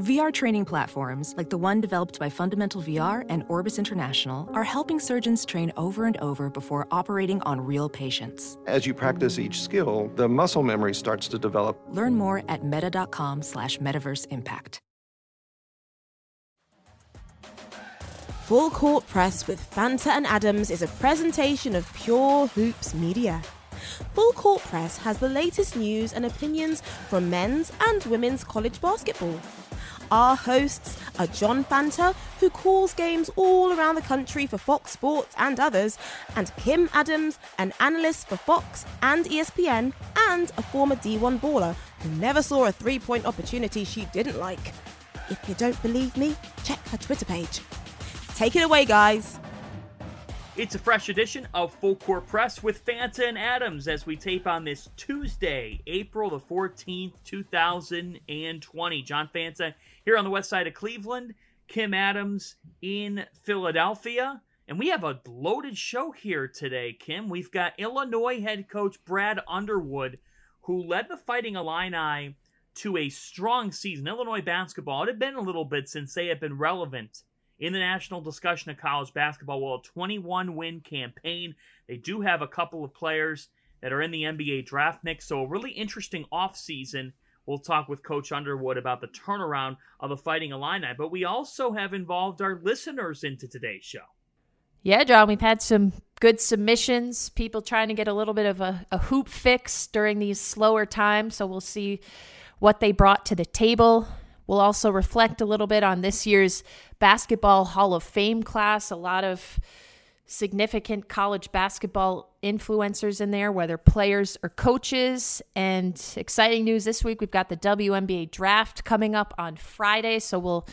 VR training platforms, like the one developed by Fundamental VR and Orbis International, are helping surgeons train over and over before operating on real patients. As you practice each skill, the muscle memory starts to develop. Learn more at meta.com slash metaverse impact. Full Court Press with Fanta and Adams is a presentation of Pure Hoops Media. Full Court Press has the latest news and opinions from men's and women's college basketball. Our hosts are John Fanta, who calls games all around the country for Fox Sports and others, and Kim Adams, an analyst for Fox and ESPN, and a former D1 baller who never saw a three point opportunity she didn't like. If you don't believe me, check her Twitter page. Take it away, guys. It's a fresh edition of Full Court Press with Fanta and Adams as we tape on this Tuesday, April the 14th, 2020. John Fanta here on the west side of Cleveland, Kim Adams in Philadelphia. And we have a loaded show here today, Kim. We've got Illinois head coach Brad Underwood, who led the Fighting Illini to a strong season. Illinois basketball, it had been a little bit since they had been relevant in the national discussion of college basketball. Well, a 21 win campaign. They do have a couple of players that are in the NBA draft mix, so a really interesting offseason. We'll talk with Coach Underwood about the turnaround of the Fighting Illini, but we also have involved our listeners into today's show. Yeah, John, we've had some good submissions, people trying to get a little bit of a, a hoop fix during these slower times, so we'll see what they brought to the table. We'll also reflect a little bit on this year's Basketball Hall of Fame class. A lot of significant college basketball influencers in there, whether players or coaches. And exciting news this week we've got the WNBA draft coming up on Friday. So we'll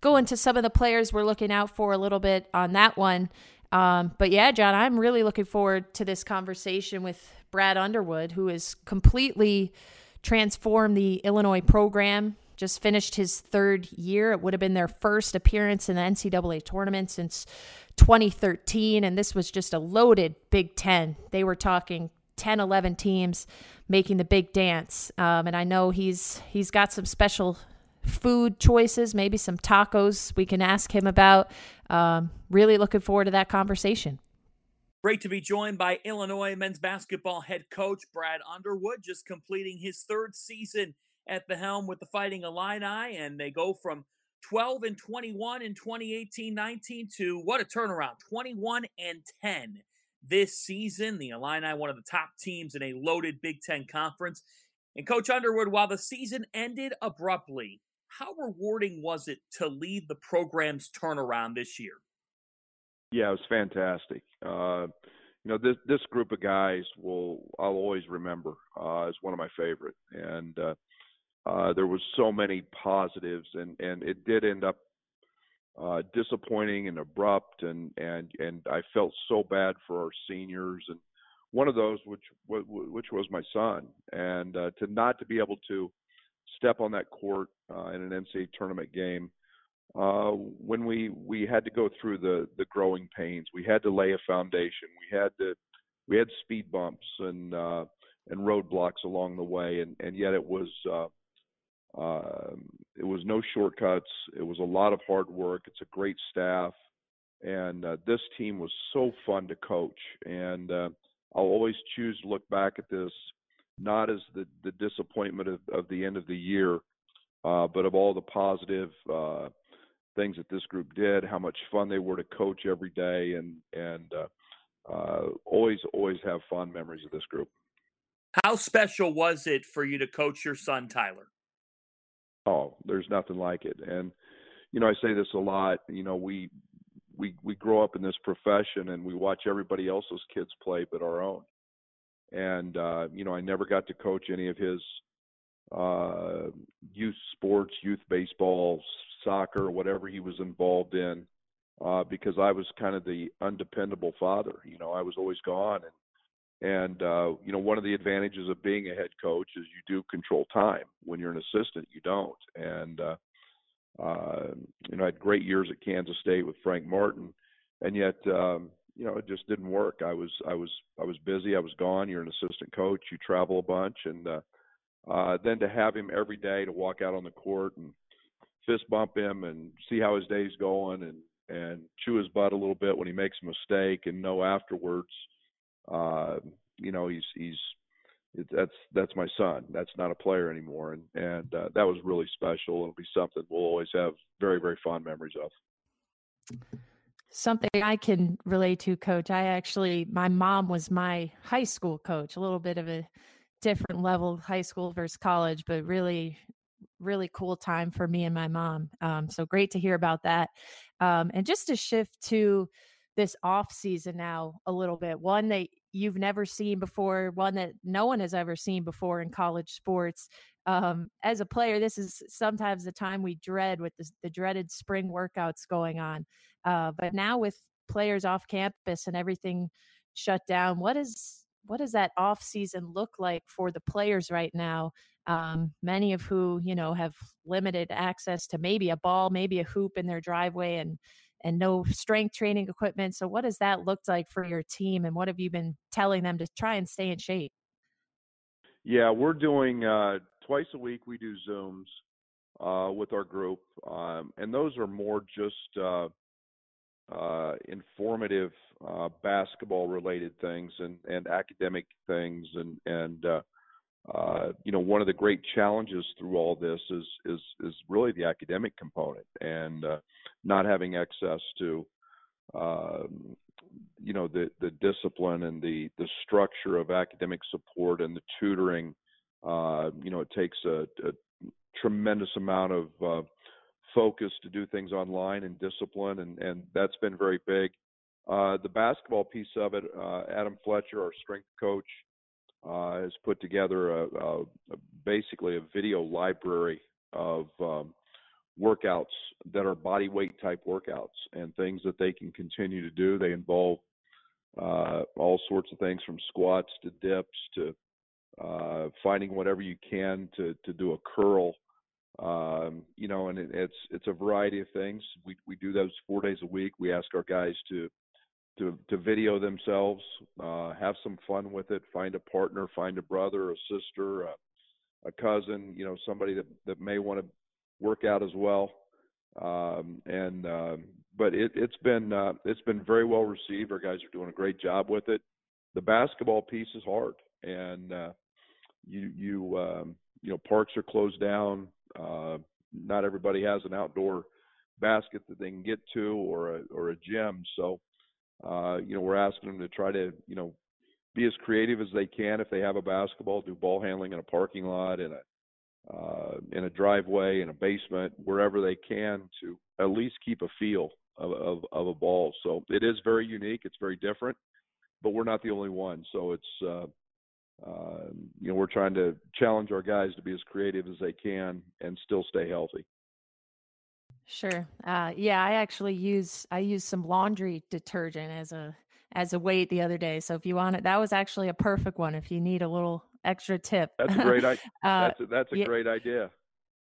go into some of the players we're looking out for a little bit on that one. Um, but yeah, John, I'm really looking forward to this conversation with Brad Underwood, who has completely transformed the Illinois program just finished his third year. It would have been their first appearance in the NCAA tournament since 2013. And this was just a loaded Big Ten. They were talking 10, 11 teams making the big dance. Um, and I know he's he's got some special food choices, maybe some tacos we can ask him about. Um, really looking forward to that conversation. Great to be joined by Illinois men's basketball head coach Brad Underwood, just completing his third season at the helm with the Fighting Illini, and they go from 12 and 21 in 2018-19 to what a turnaround, 21 and 10 this season. The Illini, one of the top teams in a loaded Big Ten conference. And Coach Underwood, while the season ended abruptly, how rewarding was it to lead the program's turnaround this year? Yeah, it was fantastic. Uh, you know, this this group of guys will I'll always remember uh, as one of my favorite, and uh, uh, there was so many positives, and and it did end up uh, disappointing and abrupt, and and and I felt so bad for our seniors, and one of those which which was my son, and uh, to not to be able to step on that court uh, in an NCAA tournament game. Uh, when we we had to go through the the growing pains, we had to lay a foundation. We had to we had speed bumps and uh, and roadblocks along the way, and and yet it was uh, uh, it was no shortcuts. It was a lot of hard work. It's a great staff, and uh, this team was so fun to coach. And uh, I'll always choose to look back at this not as the the disappointment of, of the end of the year, uh, but of all the positive uh, things that this group did, how much fun they were to coach every day, and and uh, always always have fond memories of this group. How special was it for you to coach your son, Tyler? Oh, there's nothing like it. And you know, I say this a lot. You know, we we we grow up in this profession and we watch everybody else's kids play but our own. And uh, you know, I never got to coach any of his uh youth sports, youth baseball, soccer, whatever he was involved in, uh, because I was kind of the undependable father. You know, I was always gone and and uh, you know, one of the advantages of being a head coach is you do control time. When you're an assistant, you don't. And uh, uh, you know, I had great years at Kansas State with Frank Martin, and yet um, you know, it just didn't work. I was I was I was busy. I was gone. You're an assistant coach. You travel a bunch, and uh, uh, then to have him every day to walk out on the court and fist bump him and see how his day's going and and chew his butt a little bit when he makes a mistake and know afterwards uh you know he's he's it, that's that's my son that's not a player anymore and and uh, that was really special it'll be something we'll always have very very fond memories of something I can relate to, coach. I actually, my mom was my high school coach, a little bit of a different level, high school versus college, but really, really cool time for me and my mom. Um, so great to hear about that. Um, and just to shift to this off season now a little bit, one that you've never seen before, one that no one has ever seen before in college sports. Um, as a player, this is sometimes the time we dread with the, the dreaded spring workouts going on. Uh, but now with players off campus and everything shut down, what is what does that off season look like for the players right now? Um, many of who you know have limited access to maybe a ball, maybe a hoop in their driveway, and and no strength training equipment. So, what does that look like for your team, and what have you been telling them to try and stay in shape? Yeah, we're doing uh, twice a week. We do Zooms uh, with our group, um, and those are more just uh, uh, informative uh, basketball related things and, and academic things and and uh, uh, you know one of the great challenges through all this is is is really the academic component and uh, not having access to um, you know the the discipline and the the structure of academic support and the tutoring uh, you know it takes a, a tremendous amount of uh, focus to do things online and discipline, and and that's been very big. Uh, the basketball piece of it, uh, Adam Fletcher, our strength coach, uh, has put together a, a, a, basically a video library of um, workouts that are body weight type workouts and things that they can continue to do. They involve uh, all sorts of things from squats to dips to uh, finding whatever you can to to do a curl um, you know, and it, it's it's a variety of things. We we do those four days a week. We ask our guys to to to video themselves, uh, have some fun with it, find a partner, find a brother, a sister, a, a cousin, you know, somebody that that may want to work out as well. Um, and um, but it, it's been uh, it's been very well received. Our guys are doing a great job with it. The basketball piece is hard, and uh, you you um, you know parks are closed down uh, not everybody has an outdoor basket that they can get to or a or a gym. So, uh, you know, we're asking them to try to, you know, be as creative as they can if they have a basketball, do ball handling in a parking lot, in a uh, in a driveway, in a basement, wherever they can to at least keep a feel of, of, of a ball. So it is very unique. It's very different, but we're not the only one. So it's uh, uh, you know, we're trying to challenge our guys to be as creative as they can and still stay healthy. Sure. Uh, yeah, I actually use I use some laundry detergent as a as a weight the other day. So if you want it, that was actually a perfect one. If you need a little extra tip, that's a great idea. uh, that's a, that's a yeah, great idea.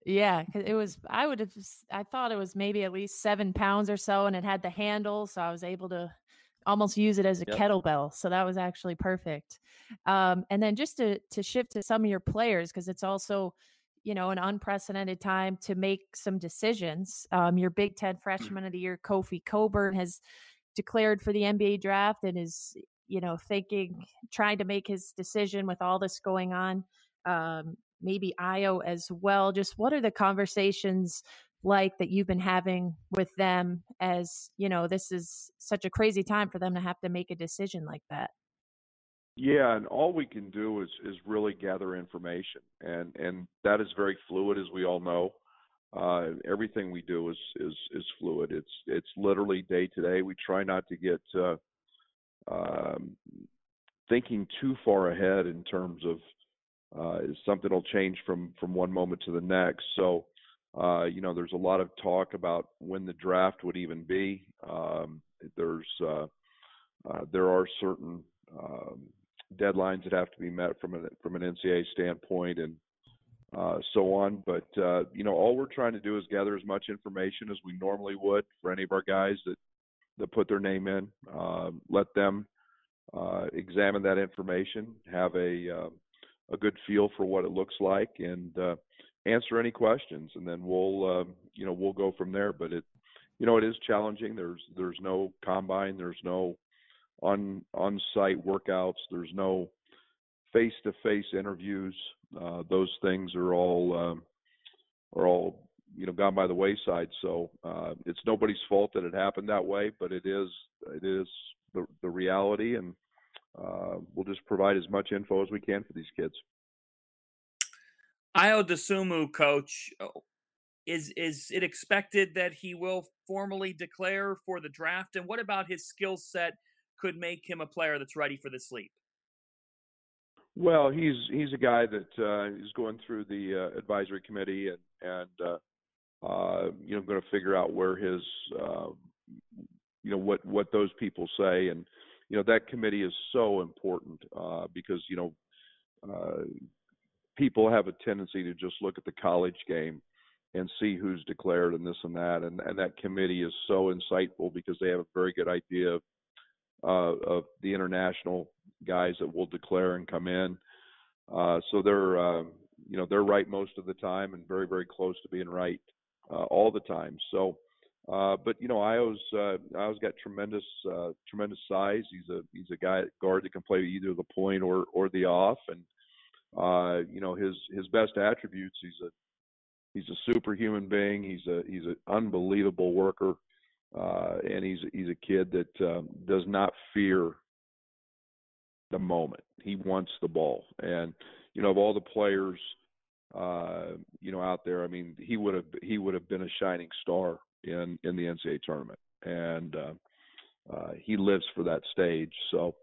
Yeah, cause it was. I would have. I thought it was maybe at least seven pounds or so, and it had the handle, so I was able to almost use it as a yep. kettlebell. So that was actually perfect. Um, and then just to to shift to some of your players because it's also you know an unprecedented time to make some decisions. Um, your Big Ten mm. Freshman of the Year, Kofi Cockburn, has declared for the NBA draft and is you know thinking trying to make his decision with all this going on. Um, maybe Ayo as well. Just what are the conversations like that you've been having with them as you know this is such a crazy time for them to have to make a decision like that yeah and all we can do is is really gather information and and that is very fluid as we all know. Uh everything we do is is is fluid. It's it's literally day to day. We try not to get uh um thinking too far ahead in terms of uh something will change from from one moment to the next. So uh, you know, there's a lot of talk about when the draft would even be. Um, there's uh, uh, there are certain um, deadlines that have to be met from an from an NCAA standpoint and uh, so on. But uh, you know, all we're trying to do is gather as much information as we normally would for any of our guys that that put their name in. Uh, let them uh, examine that information, have a uh, a good feel for what it looks like, and uh, answer any questions, and then we'll um, you know we'll go from there. But it you know it is challenging. There's there's no combine. There's no on on site workouts. There's no face to face interviews. Uh, those things are all um, are all you know gone by the wayside. So uh, it's nobody's fault that it happened that way, but it is it is the the reality, and uh, we'll just provide as much info as we can for these kids. Ayo Dosunmu, coach, oh, is is it expected that he will formally declare for the draft? And what about his skill set could make him a player that's ready for this leap? Well, he's he's a guy that uh, is going through the uh, advisory committee and and uh, uh, you know going to figure out where his uh, you know what what those people say and you know that committee is so important uh, because you know uh, people have a tendency to just look at the college game and see who's declared and this and that and and that committee is so insightful because they have a very good idea of uh, of the international guys that will declare and come in. Uh, so they're uh, you know they're right most of the time and very very close to being right uh, all the time. So, uh, but you know Ayo's uh, Ayo's got tremendous uh, tremendous size. He's a he's a guy guard that can play either the point or or the off, and uh, you know his his best attributes. He's a he's a superhuman being. He's a he's an unbelievable worker uh, and he's he's a kid that um, does not fear the moment. He wants the ball, and you know of all the players, uh, you know out there, I mean, he would have he would have been a shining star in in the NCAA tournament, and uh, uh, he lives for that stage. So.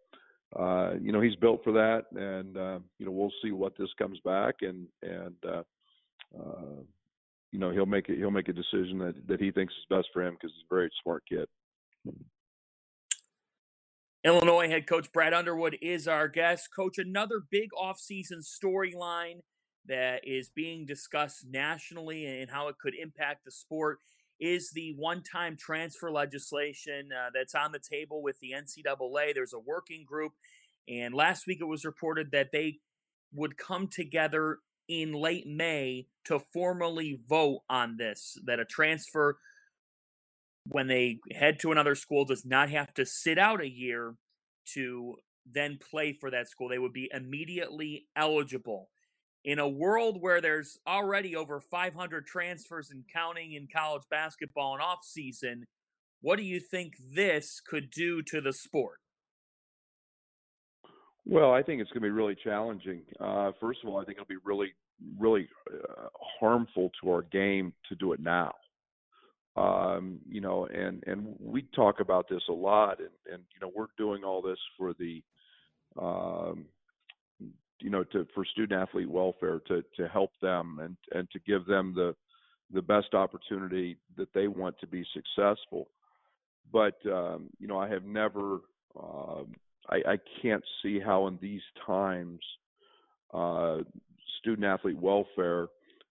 Uh, you know he's built for that, and uh, you know we'll see what this comes back, and and uh, uh, you know he'll make it he'll make a decision that that he thinks is best for him because he's a very smart kid. Illinois head coach Brad Underwood is our guest. Coach, another big offseason storyline that is being discussed nationally and how it could impact the sport is the one time transfer legislation uh, that's on the table with the NCAA. There's a working group, and last week it was reported that they would come together in late May to formally vote on this that a transfer when they head to another school does not have to sit out a year to then play for that school. They would be immediately eligible. In a world where there's already over 500 transfers and counting in college basketball and off season, what do you think this could do to the sport? Well, I think it's going to be really challenging. Uh, first of all, I think it'll be really, really uh, harmful to our game to do it now. Um, you know, and and we talk about this a lot, and and you know, we're doing all this for the, um, you know, to for student athlete welfare to to help them and and to give them the the best opportunity that they want to be successful. But um, you know, I have never um, I, I can't see how in these times uh, student athlete welfare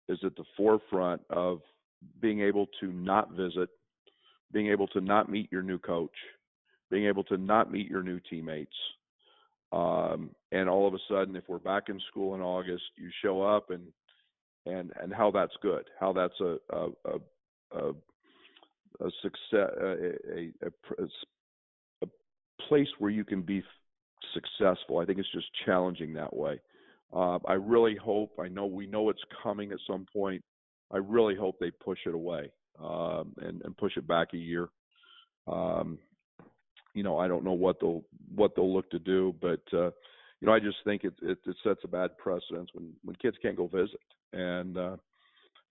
is at the forefront of being able to not visit, being able to not meet your new coach, being able to not meet your new teammates. Um, and all of a sudden, if we're back in school in August, you show up and and and how that's good, how that's a a a, a, a success, a, a, a, place where you can be successful. I think it's just challenging that way. Uh, I really hope. I know we know it's coming at some point. I really hope they push it away um, and, and push it back a year. Um, you know, I don't know what they'll what they'll look to do, but uh, you know, I just think it, it, it sets a bad precedence when when kids can't go visit, and uh,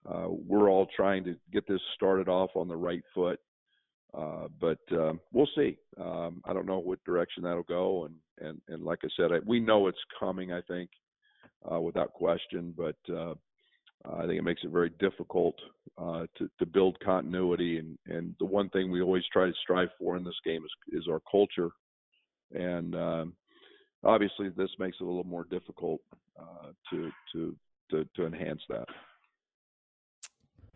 uh, we're all trying to get this started off on the right foot. Uh, but um, we'll see. Um, I don't know what direction that'll go, and and and like I said, I, we know it's coming. I think uh, without question, but uh, I think it makes it very difficult uh, to to build continuity. And and the one thing we always try to strive for in this game is is our culture, and um, obviously this makes it a little more difficult uh, to to to to enhance that.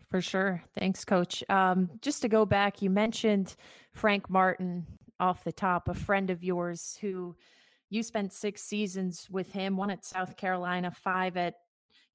For sure. Thanks, Coach. Um, just to go back, you mentioned Frank Martin off the top, a friend of yours who you spent six seasons with him, one at South Carolina, five at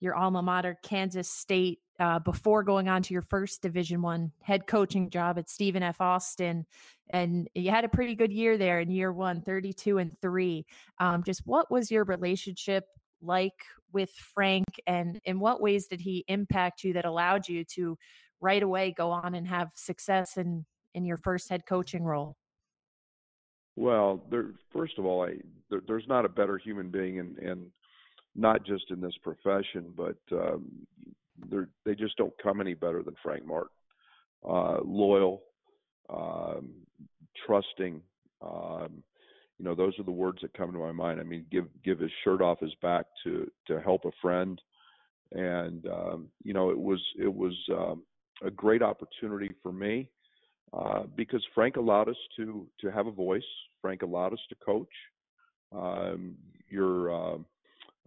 your alma mater, Kansas State, uh, before going on to your first Division One head coaching job at Stephen F. Austin, and you had a pretty good year there in year one, 32 and three. Um, just what was your relationship like with Frank, and in what ways did he impact you that allowed you to right away go on and have success in in your first head coaching role? Well, there, first of all, I, there, there's not a better human being, and and not just in this profession, but um, they just don't come any better than Frank Martin. Uh, loyal, um, trusting. Um, you know, those are the words that come to my mind. I mean, give give his shirt off his back to to help a friend, and um, you know, it was it was um, a great opportunity for me uh, because Frank allowed us to to have a voice. Frank allowed us to coach. Um, you're uh,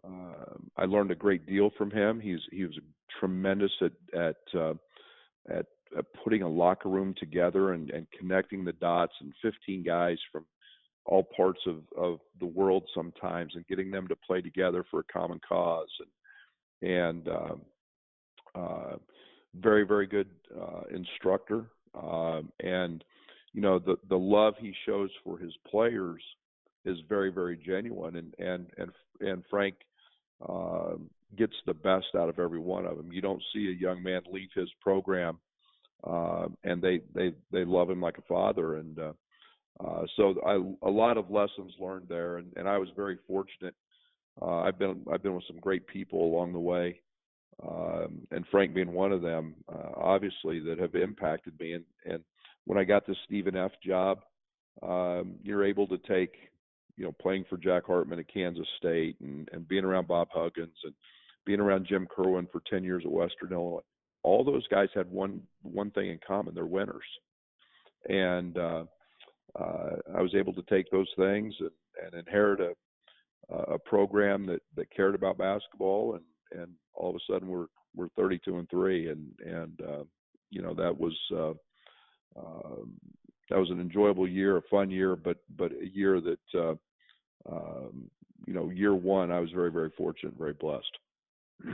uh, I learned a great deal from him. He's he was tremendous at at uh, at, at putting a locker room together and, and connecting the dots and 15 guys from all parts of, of the world sometimes and getting them to play together for a common cause and and um, uh, very very good uh, instructor um, and you know the the love he shows for his players is very very genuine and and and and Frank uh, gets the best out of every one of them. You don't see a young man leave his program uh, and they they they love him like a father and uh, so I, a lot of lessons learned there and, and I was very fortunate. Uh, I've been I've been with some great people along the way, um, and Frank being one of them, uh, obviously that have impacted me. And, and when I got the Stephen F. job, um, you're able to take you know, playing for Jack Hartman at Kansas State and, and being around Bob Huggins and being around Jim Kerwin for 10 years at Western Illinois, all those guys had one one thing in common: they're winners. And uh, I was able to take those things and, and inherit a, a program that, that cared about basketball, and, and all of a sudden we're we're 32 and three, and and uh, you know that was uh, uh, that was an enjoyable year, a fun year, but but a year that uh, um, you know, year one, I was very, very fortunate, very blessed.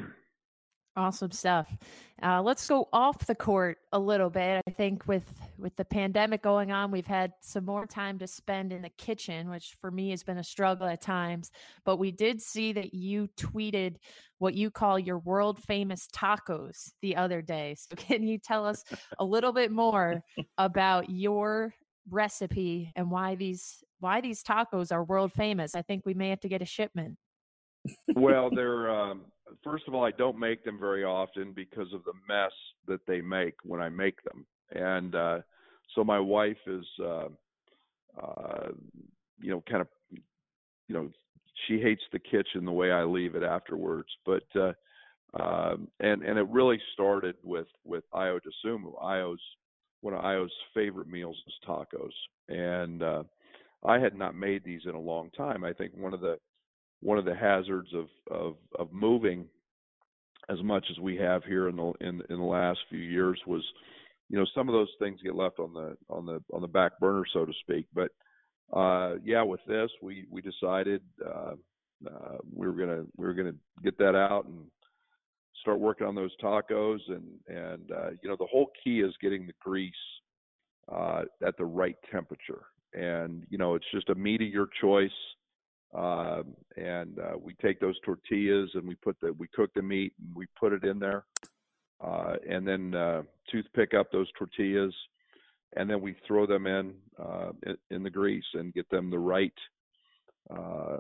Awesome stuff. Uh, let's go off the court a little bit. I think with with the pandemic going on, we've had some more time to spend in the kitchen, which for me has been a struggle at times. But we did see that you tweeted what you call your world famous tacos the other day. So can you tell us a little bit more about your recipe and why these why these tacos are world famous. I think we may have to get a shipment. well, they're um, first of all, I don't make them very often because of the mess that they make when I make them, and uh, so my wife is, uh, uh, you know, kind of, you know, she hates the kitchen the way I leave it afterwards, but. Uh, um, and and it really started with with Ayo Dosunmu. Ayo's one of Ayo's favorite meals is tacos, and uh, I had not made these in a long time. I think one of the one of the hazards of of, of moving as much as we have here in the in, in the last few years was, you know, some of those things get left on the on the on the back burner, so to speak. But uh, yeah, with this, we we decided uh, uh, we were gonna we were gonna get that out and start working on those tacos. And and uh, you know the whole key is getting the grease uh, at the right temperature. And you know it's just a meat of your choice uh, and uh, we take those tortillas and we put the we cook the meat and we put it in there uh, and then uh, toothpick up those tortillas and then we throw them in, uh, in in the grease and get them the right uh,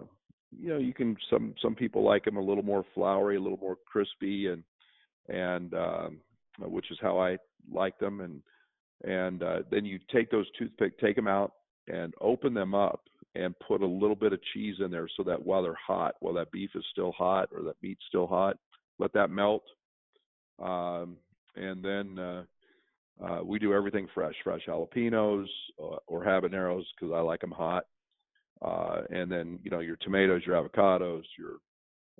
you know you can some some people like them a little more floury, a little more crispy, and and um, which is how I like them. And and uh, then you take those toothpick, take them out, and open them up, and put a little bit of cheese in there, so that while they're hot, while that beef is still hot or that meat's still hot, let that melt. Um, and then uh, uh, we do everything fresh, fresh jalapenos uh, or habaneros because I like them hot uh, and then you know your tomatoes, your avocados, your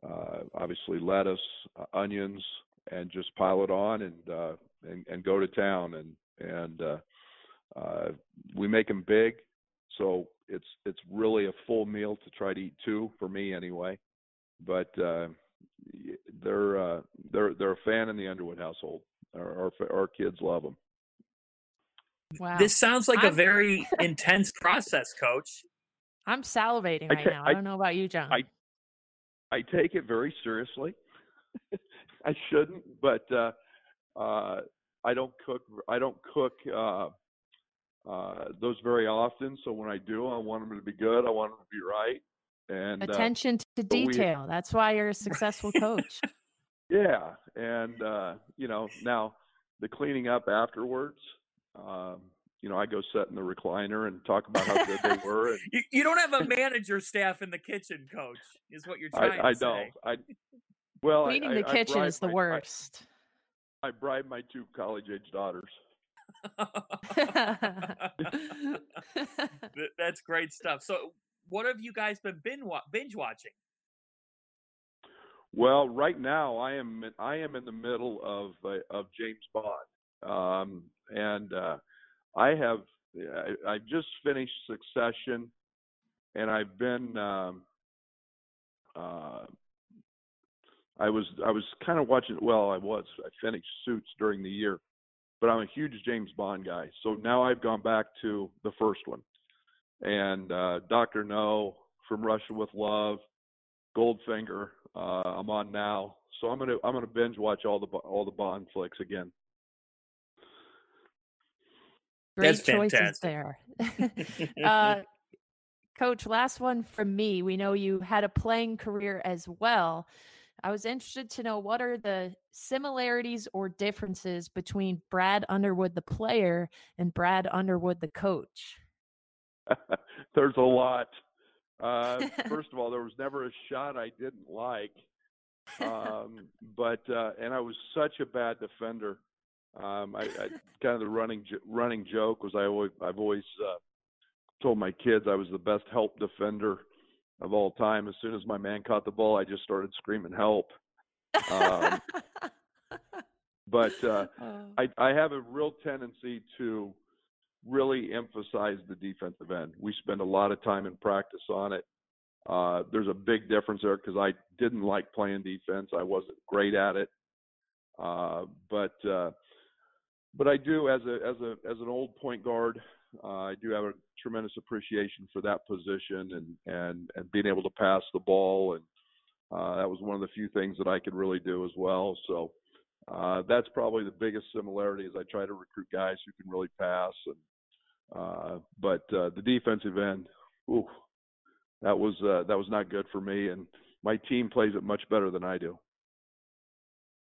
uh, obviously lettuce, uh, onions, and just pile it on and uh, and, and go to town. And and uh, uh, we make them big, so it's it's really a full meal to try to eat two for me anyway. But uh, they're uh, they're they're a fan in the Underwood household. Our our, our kids love them. Wow. This sounds like a I'm- very intense process, Coach. I'm salivating I right ca- now. I, I- don't know about you, John. I- I take it very seriously. I shouldn't, but uh, uh, I don't cook. I don't cook uh, uh, those very often. So when I do, I want them to be good. I want them to be right. And uh, Attention to but we- detail. That's why you're a successful coach. yeah, and uh, you know now the cleaning up afterwards. Um, you know, I go sit in the recliner and talk about how good they were. And You, you don't have a manager staff in the kitchen, Coach, is what you're trying I, I to say. know. I well, Cleaning I, the I kitchen bribe is the my- I- worst. I bribe my two college-age daughters. Th- That's great stuff. So, what have you guys been binge watching? Well, right now I am I am in the middle of uh, of James Bond, um, and uh, I have I, I just finished Succession, and I've been um, uh, I was I was kind of watching. Well, I was I finished Suits during the year, but I'm a huge James Bond guy. So now I've gone back to the first one, and uh, Doctor No, From Russia with Love, Goldfinger. Uh, I'm on now, so I'm gonna I'm gonna binge watch all the all the Bond flicks again. Great That's choices fantastic. there. uh, Coach, last one from me. We know you had a playing career as well. I was interested to know what are the similarities or differences between Brad Underwood, the player, and Brad Underwood, the coach. There's a lot. Uh, first of all, there was never a shot I didn't like, um, but uh, and I was such a bad defender. Um, I, I kind of the running running joke was I always I've always uh, told my kids I was the best help defender of all time. As soon as my man caught the ball, I just started screaming help. Um, but uh, Oh. I, I have a real tendency to really emphasize the defensive end. We spend a lot of time in practice on it. Uh, there's a big difference there because I didn't like playing defense. I wasn't great at it, uh, but uh, but I do as a as a as an old point guard. Uh, I do have a tremendous appreciation for that position and and and being able to pass the ball and uh, that was one of the few things that I could really do as well. So uh, that's probably the biggest similarity. Is I try to recruit guys who can really pass. And uh, but uh, the defensive end, ooh, that was uh, that was not good for me. And my team plays it much better than I do.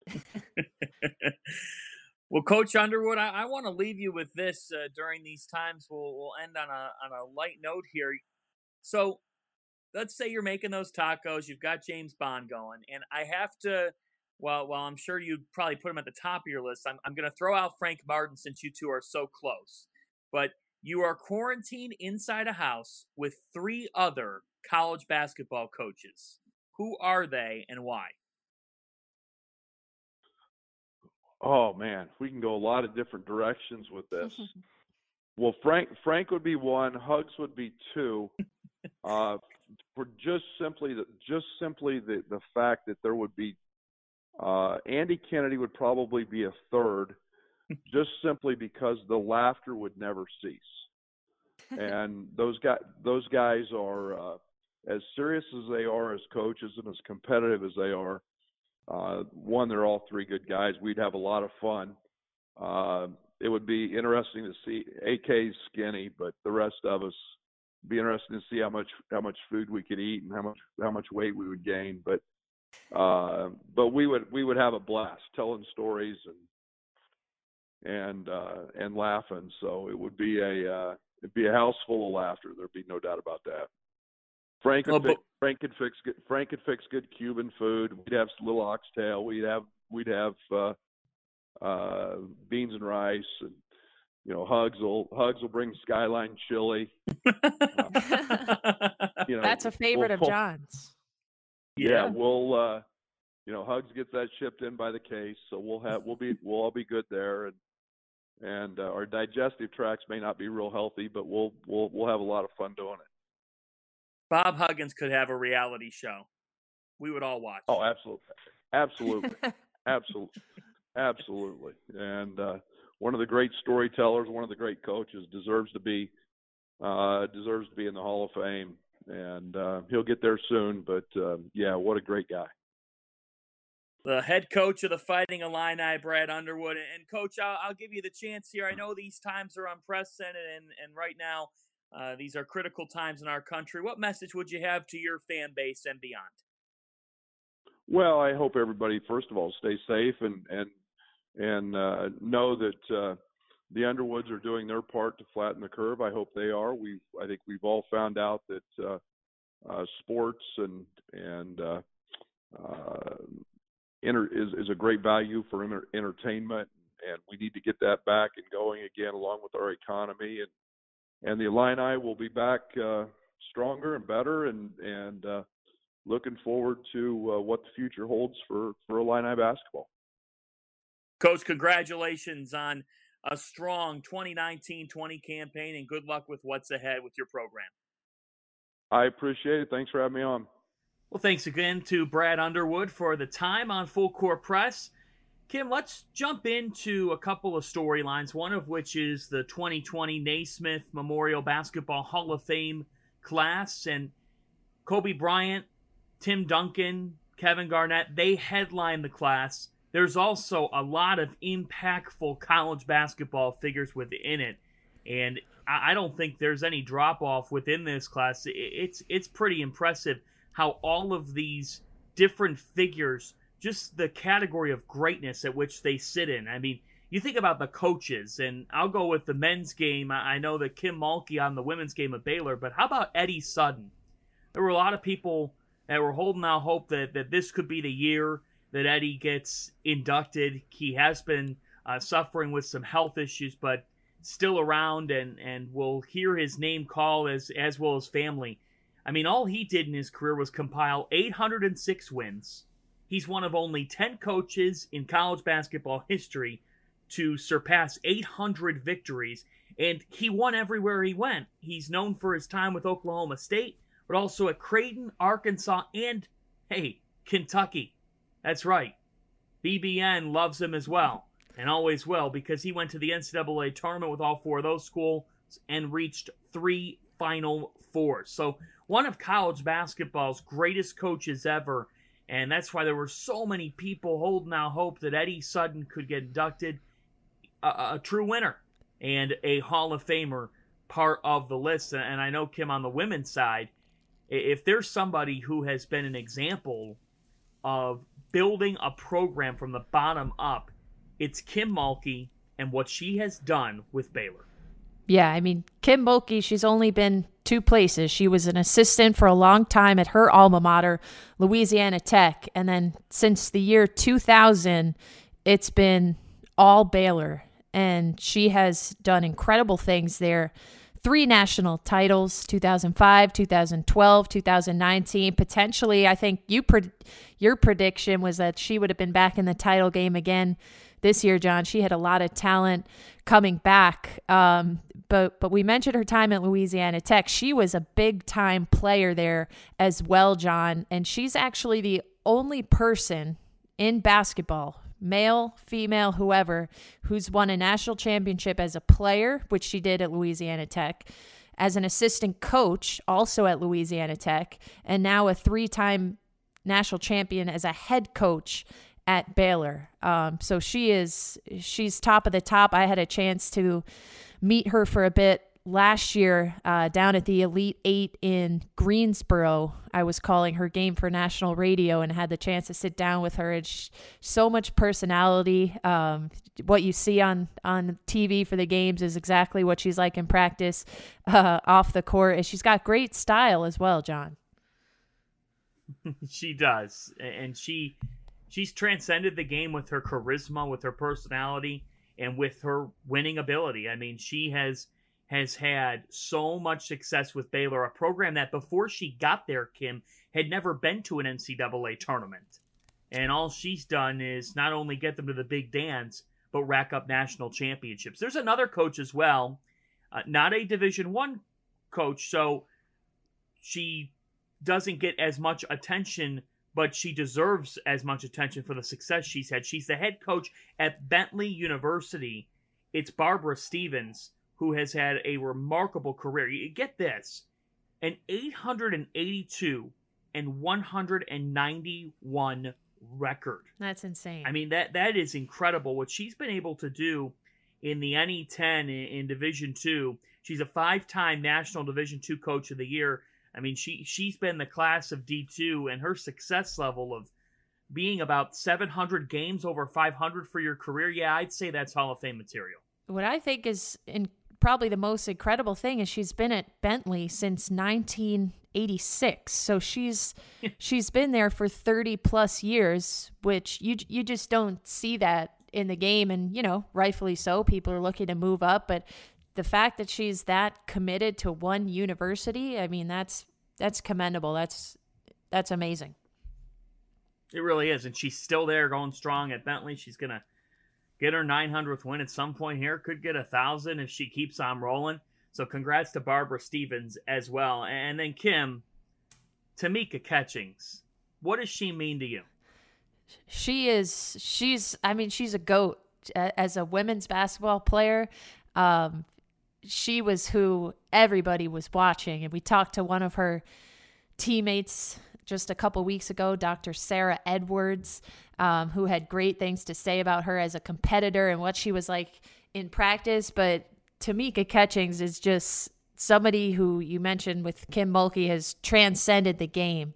well, Coach Underwood, I, I want to leave you with this uh, during these times. We'll we'll end on a on a light note here. So, let's say you're making those tacos. You've got James Bond going, and I have to. Well, well, I'm sure you'd probably put him at the top of your list. I'm I'm going to throw out Frank Martin since you two are so close. But you are quarantined inside a house with three other college basketball coaches. Who are they and why? Oh man, we can go a lot of different directions with this. Well, Frank Frank would be one. Hugs would be two. Uh, for just simply the just simply the the fact that there would be uh, Andy Kennedy would probably be a third, just simply because the laughter would never cease. And those guys those guys are uh, as serious as they are as coaches and as competitive as they are. Uh, one, they're all three good guys. We'd have a lot of fun. Uh, it would be interesting to see AK's skinny, but the rest of us be interesting to see how much how much food we could eat and how much how much weight we would gain. But uh, but we would we would have a blast telling stories and and uh, and laughing. So it would be a uh, it'd be a house full of laughter. There'd be no doubt about that. Frank Well, could, but- fix, Frank could fix good, Frank could fix good Cuban food. We'd have little oxtail. We'd have we'd have uh, uh, beans and rice, and you know Hugs will Hugs will bring Skyline chili. You know, That's a favorite we'll- of John's. Yeah, we'll uh, you know Hugs gets that shipped in by the case, so we'll have we'll be we'll all be good there, and and uh, our digestive tracts may not be real healthy, but we'll we'll we'll have a lot of fun doing it. Bob Huggins could have a reality show. we would all watch. Oh, absolutely, absolutely, absolutely, absolutely. And uh, one of the great storytellers, one of the great coaches, deserves to be uh, deserves to be in the Hall of Fame, and uh, he'll get there soon. But uh, yeah, what a great guy. The head coach of the Fighting Illini, Brad Underwood, and coach, I'll, I'll give you the chance here. I know these times are unprecedented, and and right now. Uh, these are critical times in our country. What message would you have to your fan base and beyond? Well, I hope everybody, first of all, stay safe and and and uh, know that uh, the Underwoods are doing their part to flatten the curve. I hope they are. We, I think we've all found out that uh, uh, sports and and inter- is is a great value for inter- entertainment, and we need to get that back and going again, along with our economy and and the Illini will be back uh, stronger and better, and and uh, looking forward to uh, what the future holds for for Illini basketball. Coach, congratulations on a strong 2019-20 campaign, and good luck with what's ahead with your program. I appreciate it. Thanks for having me on. Well, thanks again to Brad Underwood for the time on Full Court Press. Kim, let's jump into a couple of storylines, one of which is the 2020 Naismith Memorial Basketball Hall of Fame class. And Kobe Bryant, Tim Duncan, Kevin Garnett, they headline the class. There's also a lot of impactful college basketball figures within it. And I don't think there's any drop off within this class. It's it's pretty impressive how all of these different figures just the category of greatness at which they sit in. I mean, you think about the coaches, and I'll go with the men's game. I know that Kim Mulkey on the women's game of Baylor, but how about Eddie Sutton? There were a lot of people that were holding out hope that, that this could be the year that Eddie gets inducted. He has been uh, suffering with some health issues, but still around, and and we'll hear his name called as as well as family. I mean, all he did in his career was compile 806 wins, He's one of only 10 coaches in college basketball history to surpass 800 victories, and he won everywhere he went. He's known for his time with Oklahoma State, but also at Creighton, Arkansas, and, hey, Kentucky. That's right. BBN loves him as well, and always will, because he went to the NCAA tournament with all four of those schools and reached three Final Fours. So, one of college basketball's greatest coaches ever and that's why there were so many people holding out hope that Eddie Sutton could get inducted, a, a true winner and a Hall of Famer part of the list. And I know Kim on the women's side, if there's somebody who has been an example of building a program from the bottom up, it's Kim Mulkey and what she has done with Baylor. Yeah, I mean, Kim Mulkey, she's only been two places. She was an assistant for a long time at her alma mater, Louisiana Tech. And then since the year 2000, it's been all Baylor. And she has done incredible things there. Three national titles 2005, 2012, 2019. Potentially, I think you pre- your prediction was that she would have been back in the title game again this year, John. She had a lot of talent coming back. Um, but but we mentioned her time at Louisiana Tech. She was a big time player there as well, John. And she's actually the only person in basketball, male, female, whoever, who's won a national championship as a player, which she did at Louisiana Tech, as an assistant coach, also at Louisiana Tech, and now a three time national champion as a head coach at Baylor. Um, so she is she's top of the top. I had a chance to meet her for a bit last year uh, down at the Elite Eight in Greensboro. I was calling her game for national radio and had the chance to sit down with her. And so much personality. Um, what you see on on TV for the games is exactly what she's like in practice, uh, off the court, and she's got great style as well, John. she does, and she she's transcended the game with her charisma, with her personality, and with her winning ability. I mean, she has has had so much success with Baylor, a program that before she got there, Kim had never been to an NCAA tournament. And all she's done is not only get them to the big dance, but rack up national championships. There's another coach as well, uh, not a Division One coach, so she doesn't get as much attention but she deserves as much attention for the success she's had. She's the head coach at Bentley University. It's Barbara Stevens who has had a remarkable career. You get this an 882 and 191 record. That's insane. I mean that that is incredible what she's been able to do in the NE10 in, in Division 2. She's a five-time National Division 2 coach of the year. I mean, she she's been the class of D2 and her success level of being about 700 games over 500 for your career. Yeah, I'd say that's Hall of Fame material. What I think is in probably the most incredible thing is she's been at Bentley since 1986. So she's she's been there for 30 plus years, which you you just don't see that in the game and you know, rightfully so. People are looking to move up, but the fact that she's that committed to one university, I mean, that's that's commendable. That's that's amazing. It really is, and she's still there, going strong at Bentley. She's gonna get her 900th win at some point here. Could get a thousand if she keeps on rolling. So congrats to Barbara Stevens as well. And then Kim, Tamika Catchings. What does she mean to you? She is. She's. I mean, she's a goat as a women's basketball player. Um, she was who everybody was watching. And we talked to one of her teammates just a couple weeks ago, Dr. Sarah Edwards, um, who had great things to say about her as a competitor and what she was like in practice. But Tamika Catchings is just somebody who you mentioned with Kim Mulkey has transcended the game.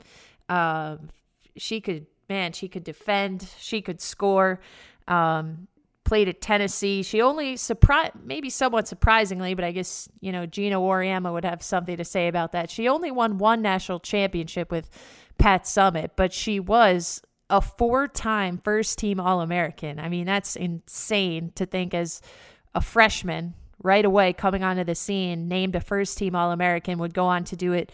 Um, she could, man, she could defend, she could score. Um, played at Tennessee. She only surprised, maybe somewhat surprisingly, but I guess you know Geno Auriemma would have something to say about that. She only won one national championship with Pat Summitt, but she was a four-time first-team All-American. I mean, that's insane to think as a freshman right away coming onto the scene, named a first-team All-American, would go on to do it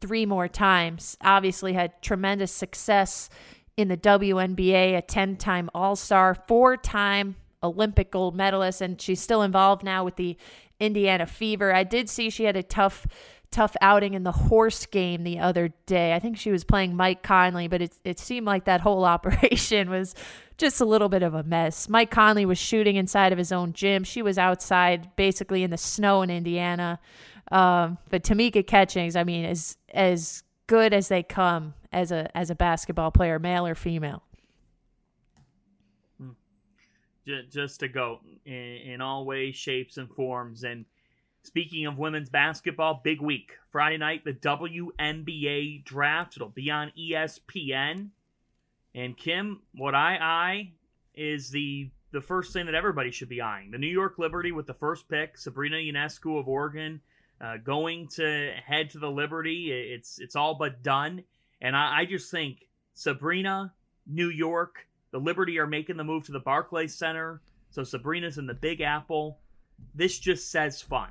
three more times. Obviously, had tremendous success in the WNBA, a 10 time All Star, four time Olympic gold medalist, and she's still involved now with the Indiana Fever. I did see she had a tough, tough outing in the horse game the other day. I think she was playing Mike Conley, but it it seemed like that whole operation was just a little bit of a mess. Mike Conley was shooting inside of his own gym. She was outside, basically in the snow in Indiana. Um, but Tamika Catchings, I mean, is as good as they come as a as a basketball player, male or female just to go in, in all ways, shapes, and forms. And speaking of women's basketball, big week. Friday night, the WNBA draft. It'll be on ESPN. And Kim, what I eye is the the first thing that everybody should be eyeing. The New York Liberty with the first pick, Sabrina Ionescu of Oregon, uh, going to head to the Liberty. It's it's all but done. And I, I just think Sabrina, New York, the Liberty are making the move to the Barclays Center. So Sabrina's in the Big Apple. This just says fun.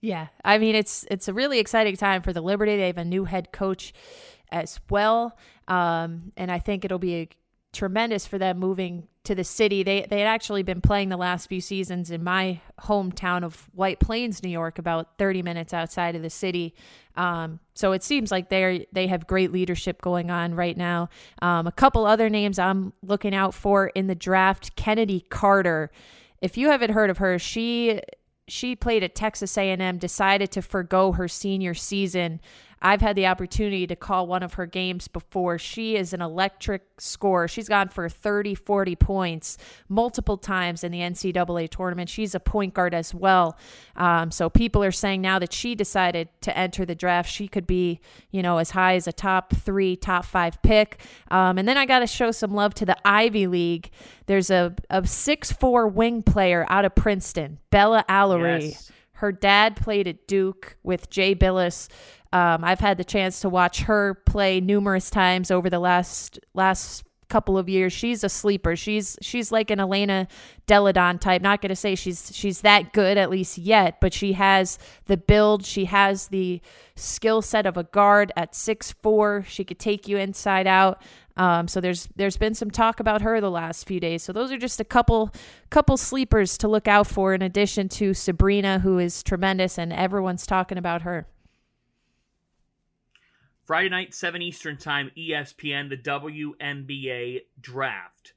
Yeah, I mean it's it's a really exciting time for the Liberty. They have a new head coach as well, um, and I think it'll be a tremendous for them moving to the city. They they had actually been playing the last few seasons in my hometown of White Plains, New York, about 30 minutes outside of the city. Um, so it seems like they they have great leadership going on right now. Um, a couple other names I'm looking out for in the draft: Chennedy Carter. If you haven't heard of her, she she played at Texas A&M, decided to forego her senior season I've had the opportunity to call one of her games before. She is an electric scorer. She's gone for 30, 40 points multiple times in the NCAA tournament. She's a point guard as well. Um, so people are saying now that she decided to enter the draft, she could be, you know, as high as a top three, top five pick. Um, and then I got to show some love to the Ivy League. There's a, a six-four wing player out of Princeton, Bella Alarie. Yes. Her dad played at Duke with Jay Bilas. Um, I've had the chance to watch her play numerous times over the last last couple of years. She's a sleeper. She's she's like an Elena Delle Donne type. Not going to say she's she's that good at least yet, but she has the build. She has the skill set of a guard at six four. She could take you inside out. Um, so there's there's been some talk about her the last few days. So those are just a couple couple sleepers to look out for in addition to Sabrina, who is tremendous, and everyone's talking about her. Friday night, 7 Eastern Time, ESPN, the WNBA draft.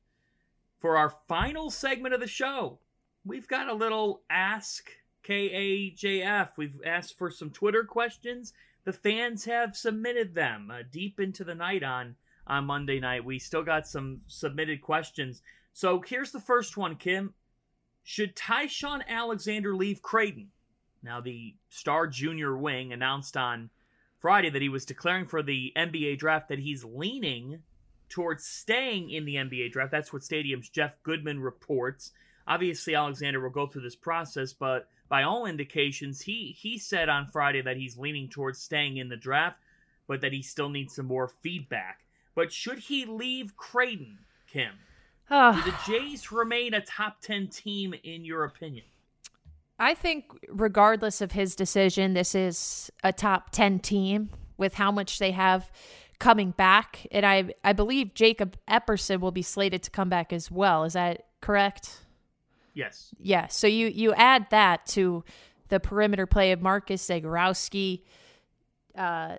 For our final segment of the show, we've got a little Ask KAJF. We've asked for some Twitter questions. The fans have submitted them uh, deep into the night on, on Monday night. We still got some submitted questions. So here's the first one, Kim. Should Ty-Shon Alexander leave Creighton? Now, the star junior wing announced on Friday that he was declaring for the NBA draft that he's leaning towards staying in the NBA draft. That's what Stadium's Jeff Goodman reports. Obviously, Alexander will go through this process, but by all indications, he he said on Friday that he's leaning towards staying in the draft, but that he still needs some more feedback. But should he leave Creighton, Kim? Ah. Do the Jays remain a top 10 team in your opinion? I think, regardless of his decision, this is a top 10 team with how much they have coming back. And I, I believe Jacob Epperson will be slated to come back as well. Is that correct? Yes. Yeah. So you, you add that to the perimeter play of Marcus Zegarowski. Uh,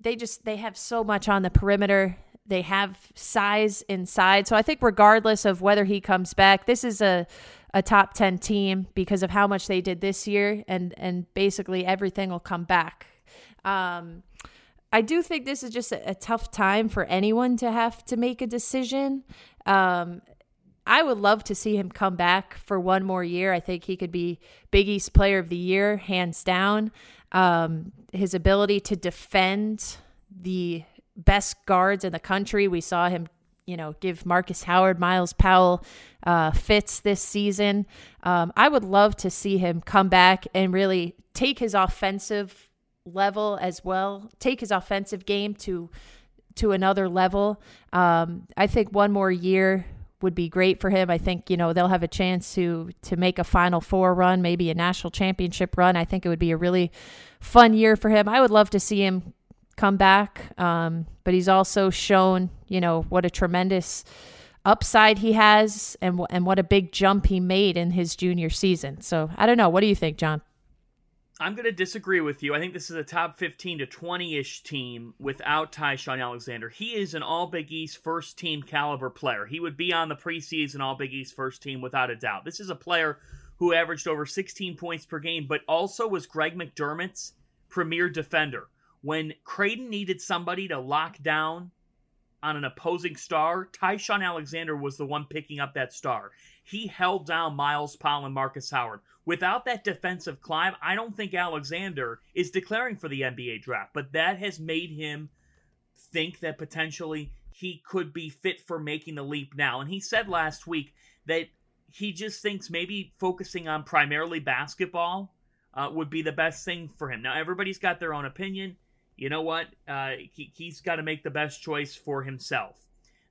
they just they have so much on the perimeter. They have size inside. So I think regardless of whether he comes back, this is a a top 10 team because of how much they did this year and and basically everything will come back. Um, I do think this is just a, a, tough time for anyone to have to make a decision. Um, I would love to see him come back for one more year. I think he could be Big East Player of the Year, hands down. Um, his ability to defend the best guards in the country. We saw him you know, give Marcus Howard, Myles Powell uh, fits this season. Um, I would love to see him come back and really take his offensive level as well, take his offensive game to to another level. Um, I think one more year would be great for him. I think you know they'll have a chance to to make a Final Four run, maybe a national championship run. I think it would be a really fun year for him. I would love to see him come back. Um, but he's also shown, you know, what a tremendous upside he has and, and what a big jump he made in his junior season. So I don't know. What do you think, John? I'm going to disagree with you. I think this is a top 15 to 20 ish team without Ty-Shon Alexander. He is an All Big East first team caliber player. He would be on the preseason All Big East first team without a doubt. This is a player who averaged over 16 points per game, but also was Greg McDermott's premier defender when Creighton needed somebody to lock down on an opposing star, Ty-Shon Alexander was the one picking up that star. He held down Myles Powell and Marcus Howard. Without that defensive climb, I don't think Alexander is declaring for the NBA draft, but that has made him think that potentially he could be fit for making the leap now. And he said last week that he just thinks maybe focusing on primarily basketball uh, would be the best thing for him. Now, everybody's got their own opinion you know what? Uh, he, he's got to make the best choice for himself.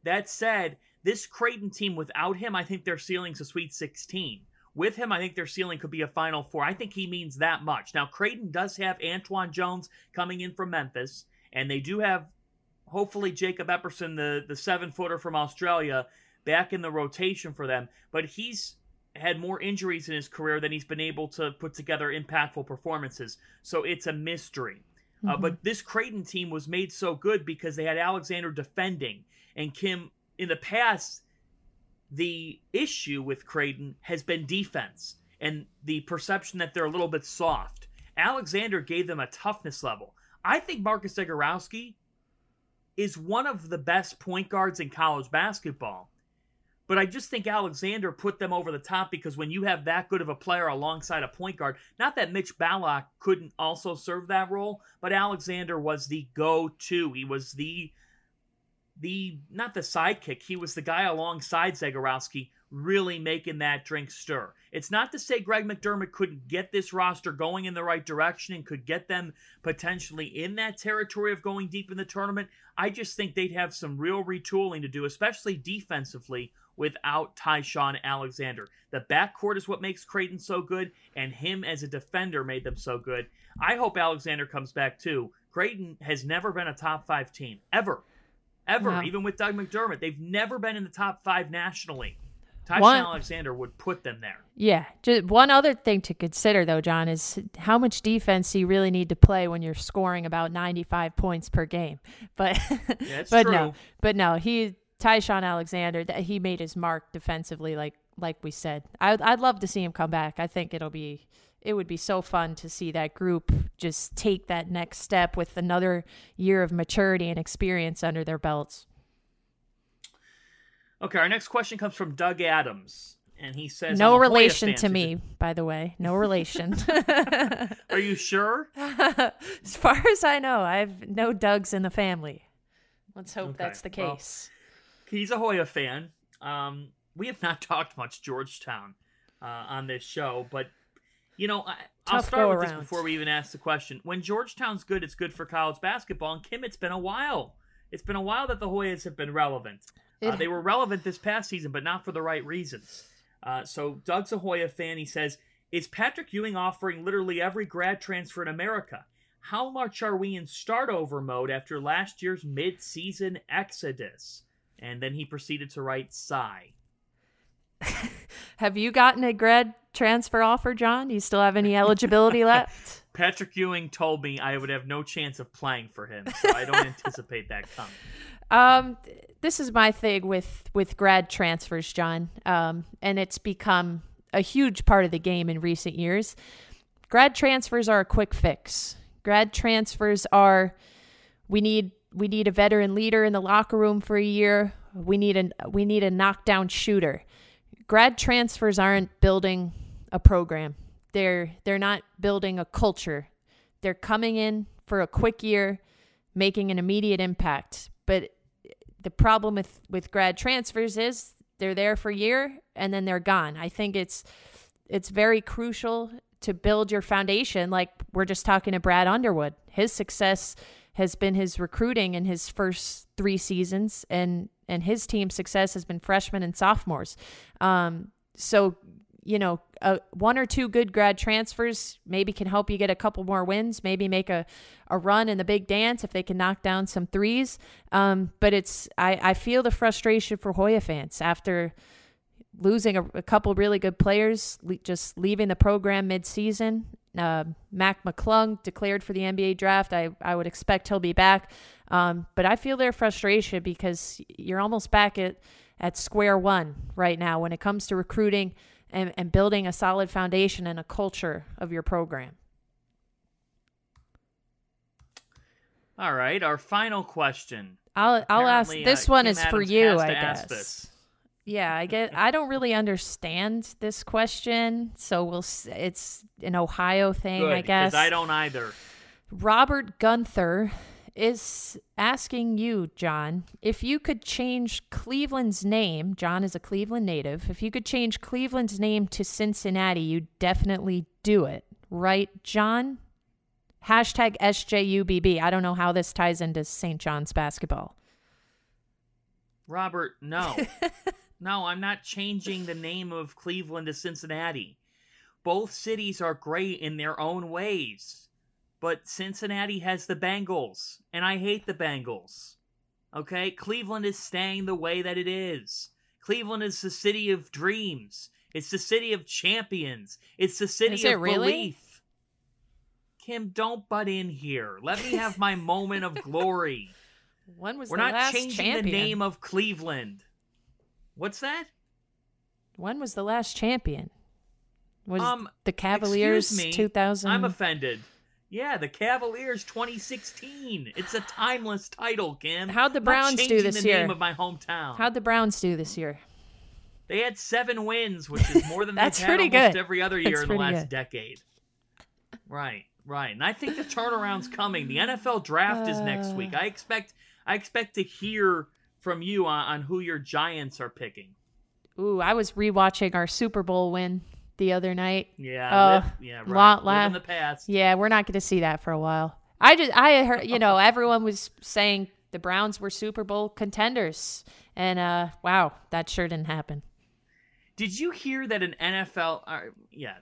That said, this Creighton team without him, I think their ceiling's a Sweet 16. With him, I think their ceiling could be a Final Four. I think he means that much. Now, Creighton does have Antwann Jones coming in from Memphis, and they do have, hopefully, Jacob Epperson, the, the seven footer from Australia, back in the rotation for them. But he's had more injuries in his career than he's been able to put together impactful performances. So it's a mystery. Uh, mm-hmm. Uh, but this Creighton team was made so good because they had Alexander defending. And Kim, in the past, the issue with Creighton has been defense and the perception that they're a little bit soft. Alexander gave them a toughness level. I think Marcus Zegarowski is one of the best point guards in college basketball. But I just think Alexander put them over the top because when you have that good of a player alongside a point guard, not that Mitch Ballock couldn't also serve that role, but Alexander was the go-to. He was the the not the sidekick. He was the guy alongside Zegarowski, really making that drink stir. It's not to say Greg McDermott couldn't get this roster going in the right direction and could get them potentially in that territory of going deep in the tournament. I just think they'd have some real retooling to do, especially defensively, without Ty-Shon Alexander. The backcourt is what makes Creighton so good, and him as a defender made them so good. I hope Alexander comes back too. Creighton has never been a top five team, ever. Ever. Wow. Even with Doug McDermott, they've never been in the top five nationally. Ty-Shon One- Alexander would put them there. Yeah. Just one other thing to consider though, John, is how much defense you really need to play when you're scoring about 95 points per game. But it's but true. no. But no, he Ty-Shon Alexander that he made his mark defensively like like we said. I I'd love to see him come back. I think it'll be it would be so fun to see that group just take that next step with another year of maturity and experience under their belts. Okay, our next question comes from Doug Adams, and he says, No "I'm a Hoya relation to me, by the way. No relation. Are you sure? as far as I know, I have no Dougs in the family. Let's hope Okay, that's the well, case. He's a Hoya fan. Um, we have not talked much Georgetown uh, on this show, but you know, I, I'll start with go-around. this before we even ask the question. When Georgetown's good, it's good for college basketball. And Kim, it's been a while. It's been a while that the Hoyas have been relevant. Uh, they were relevant this past season, but not for the right reasons. Uh, so Doug's a Hoya fan. He says, "Is Patrick Ewing offering literally every grad transfer in America? How much are we in start over mode after last year's mid-season exodus?" And then he proceeded to write, "Sigh." Have you gotten a grad transfer offer, John? Do you still have any eligibility left? Patrick Ewing told me I would have no chance of playing for him, so I don't anticipate that coming. Um, this is my thing with with grad transfers, John. Um, and it's become a huge part of the game in recent years. Grad transfers are a quick fix. Grad transfers are we need we need a veteran leader in the locker room for a year. We need a we need a knockdown shooter. Grad transfers aren't building a program. They're they're not building a culture. They're coming in for a quick year, making an immediate impact. But the problem with with grad transfers is they're there for a year and then they're gone. I think it's it's very crucial to build your foundation like we're just talking to Brad Underwood. His success has been his recruiting in his first 3 seasons and and his team's success has been freshmen and sophomores. Um so you know, uh, one or two good grad transfers maybe can help you get a couple more wins, maybe make a, a run in the big dance if they can knock down some threes. Um, but it's I, I feel the frustration for Hoya fans after losing a, a couple really good players, le- just leaving the program midseason. Uh, Mac McClung declared for the NBA draft. I, I would expect he'll be back. Um, but I feel their frustration because you're almost back at, at square one right now when it comes to recruiting and, and building a solid foundation and a culture of your program. All right, our final question. I'll I'll ask this uh, one is for you, I guess. Yeah, I get. I don't really understand this question, so we'll. It's an Ohio thing, Good, I guess. I don't either. Robert Gunther is asking you, John, if you could change Cleveland's name. John is a Cleveland native. If you could change Cleveland's name to Cincinnati, you'd definitely do it, right, John? Hashtag SJUBB. I don't know how this ties into St. John's basketball. Robert, no. no, I'm not changing the name of Cleveland to Cincinnati. Both cities are great in their own ways. But Cincinnati has the Bengals, and I hate the Bengals. Okay? Cleveland is staying the way that it is. Cleveland is the city of dreams. It's the city of champions. It's the city it of really? belief. Kim, don't butt in here. Let me have my moment of glory. When was We're not changing champion? the name of Cleveland. What's that? When was the last champion? Was Um, the Cavaliers me, 2000? I'm offended. Yeah, the Cavaliers 2016. It's a timeless title, Kim. How'd the Browns do this the year? name of my hometown. How'd the Browns do this year? They had seven wins, which is more than That's they've had pretty almost good. every other That's year in the last good. decade. Right, right. And I think the turnaround's coming. The NFL draft is next week. Uh. I expect I expect to hear from you on, on who your Giants are picking. Ooh, I was rewatching our Super Bowl win the other night. Yeah, Uh, live, yeah, right. lot live in the past. Yeah, we're not going to see that for a while. I just I heard, you know, everyone was saying the Browns were Super Bowl contenders. And uh wow, that sure didn't happen. Did you hear that an NFL? Uh, yeah,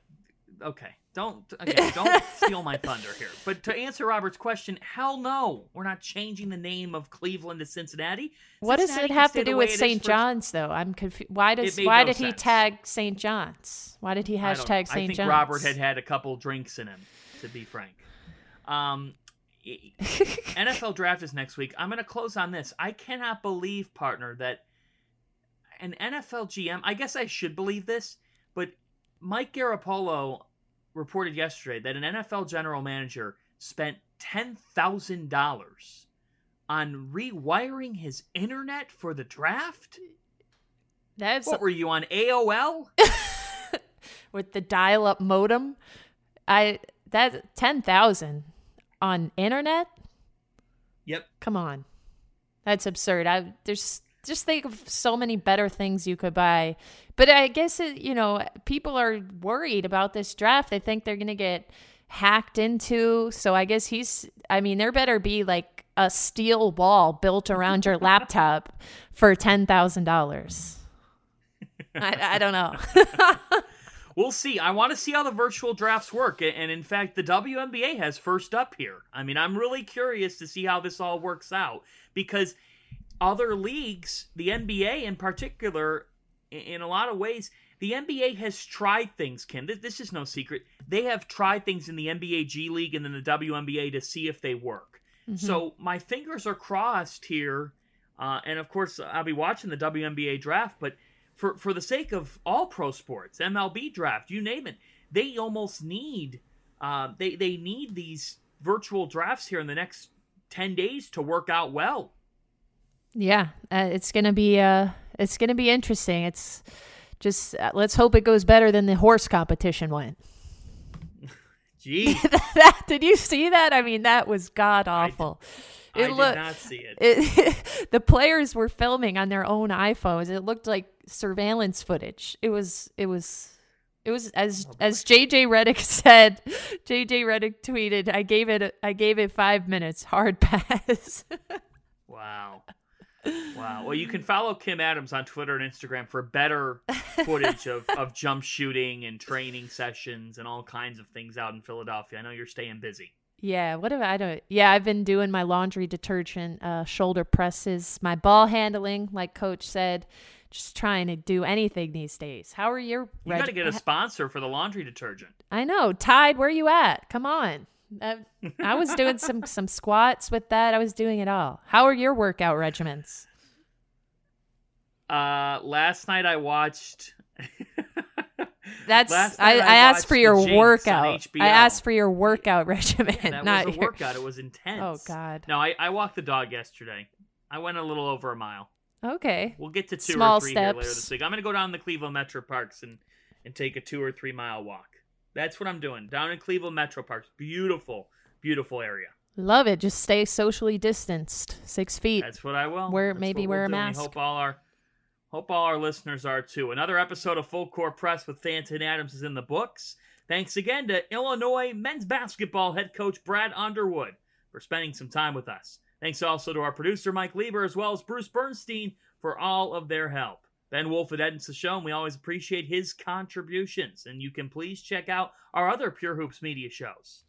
okay. Don't again, don't steal my thunder here. But to answer Robert's question, hell no, we're not changing the name of Cleveland to Cincinnati. What does it have to do with St. for- John's though? I'm confused. Why does why no did he tag St. John's? Why did he I don't know. hashtag St. I think John's? Robert had had a couple drinks in him, to be frank. Um, NFL draft is next week. I'm going to close on this. I cannot believe, partner, that an NFL GM. I guess I should believe this, but Mike Garafolo reported yesterday that an NFL general manager spent ten thousand dollars on rewiring his internet for the draft. That's What were you on AOL? with the dial-up modem. I that ten thousand on internet. Yep. Come on, that's absurd. I there's just think of so many better things you could buy, but I guess it, you know people are worried about this draft. They think they're gonna get hacked into. So I guess he's. I mean, there better be like a steel wall built around your laptop for ten thousand dollars. I, I don't know. We'll see. I want to see how the virtual drafts work. And in fact, the WNBA has first up here. I mean, I'm really curious to see how this all works out because other leagues, the NBA in particular, in a lot of ways, the NBA has tried things, Kim. This, this is no secret. They have tried things in the NBA G League and then the WNBA to see if they work. So my fingers are crossed here. Uh, and of course, I'll be watching the WNBA draft, but for for the sake of all pro sports, MLB draft, you name it, they almost need uh, they they need these virtual drafts here in the next ten days to work out well. Yeah, uh, it's gonna be uh, it's gonna be interesting. It's just uh, let's hope it goes better than the horse competition went. Gee, that did you see that? I mean, that was god I- awful. I It did looked not see it. it, the players were filming on their own iPhones. It looked like surveillance footage. It was it was it was as as JJ Redick said. JJ Redick tweeted, "I gave it I gave it 5 minutes hard pass." Wow. Wow. Well, you can follow Kim Adams on Twitter and Instagram for better footage of, of jump shooting and training sessions and all kinds of things out in Philadelphia. I know you're staying busy. Yeah, what have I don't Yeah, I've been doing my laundry detergent, uh, shoulder presses, my ball handling, like coach said, just trying to do anything these days. How are your You reg- got to get a sponsor for the laundry detergent. I know, Tide, where are you at? Come on. I, I was doing some some squats with that. I was doing it all. How are your workout regimens? Uh, last night I watched. That's I, I, I asked for your workout. I asked for your workout regimen, that not was a your- workout. It was intense. Oh God. No, I, I walked the dog yesterday. I went a little over a mile. Okay. We'll get to two Small or three here later this week. I'm gonna go down the Cleveland Metro Parks and and take a two or three mile walk. That's what I'm doing down in Cleveland Metro Parks. Beautiful, beautiful area. Love it. Just stay socially distanced, six feet. That's what I will. Wear- That's maybe wear we'll a do. We mask. Hope all our hope all our listeners are too. Another episode of Full Court Press with Fanta and Adams is in the books. Thanks again to Illinois men's basketball head coach Brad Underwood for spending some time with us. Thanks also to our producer Mike Lieber as well as Bruce Bernstein for all of their help. Ben Wolf at Show, and we always appreciate his contributions. And you can please check out our other Pure Hoops media shows.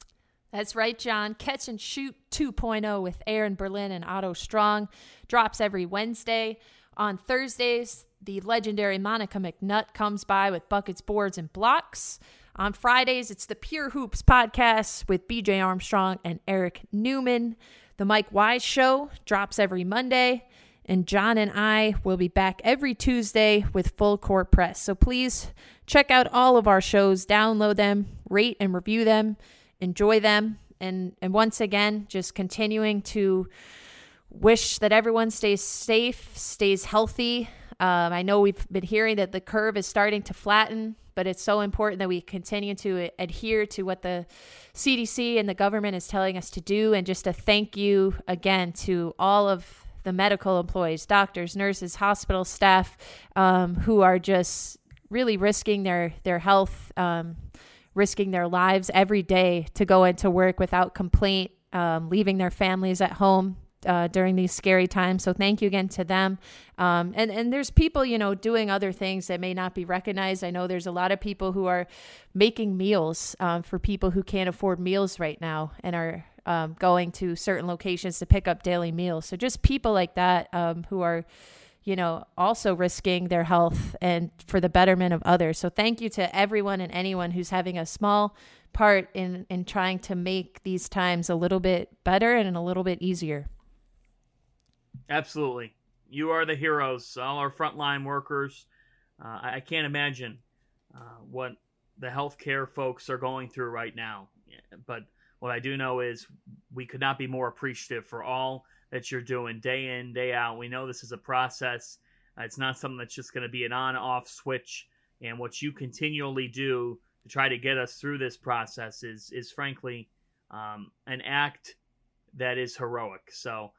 That's right, John. Catch and Shoot 2.0 with Aaron Berlin and Otto Strong drops every Wednesday. On Thursdays, the legendary Monica McNutt comes by with buckets, boards, and blocks. On Fridays, it's the Pure Hoops podcast with BJ Armstrong and Eric Newman. The Mike Wise Show drops every Monday. And John and I will be back every Tuesday with Full Court Press. So please check out all of our shows, download them, rate and review them, enjoy them. And, and once again, just continuing to wish that everyone stays safe, stays healthy. Um, I know we've been hearing that the curve is starting to flatten, but it's so important that we continue to adhere to what the CDC and the government is telling us to do. And just a thank you again to all of the medical employees, doctors, nurses, hospital staff, um, who are just really risking their their health, um, risking their lives every day to go into work without complaint, um, leaving their families at home. uh, during these scary times. So thank you again to them. Um, and and there's people you know doing other things that may not be recognized. I know there's a lot of people who are making meals um, for people who can't afford meals right now and are um, going to certain locations to pick up daily meals. So just people like that um, who are you know, also risking their health and for the betterment of others. So thank you to everyone and anyone who's having a small part in in trying to make these times a little bit better and a little bit easier. Absolutely. You are the heroes, all our frontline workers. Uh, I can't imagine uh, what the healthcare folks are going through right now. But what I do know is we could not be more appreciative for all that you're doing day in, day out. We know this is a process. It's not something that's just going to be an on off switch. And what you continually do to try to get us through this process is, is frankly, um, an act that is heroic. So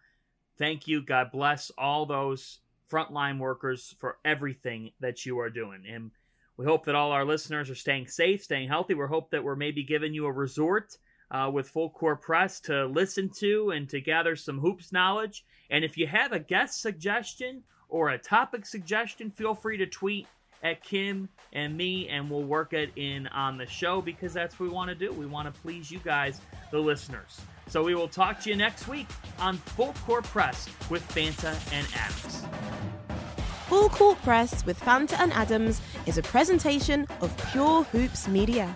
thank you. God bless all those frontline workers for everything that you are doing. And we hope that all our listeners are staying safe, staying healthy. We hope that we're maybe giving you a resort uh, with Full Court Press to listen to and to gather some hoops knowledge. And if you have a guest suggestion or a topic suggestion, feel free to tweet at Kim and me, and we'll work it in on the show because that's what we want to do. We want to please you guys, the listeners. So we will talk to you next week on Full Court Press with Fanta and Adams. Full Court Press with Fanta and Adams is a presentation of Pure Hoops Media.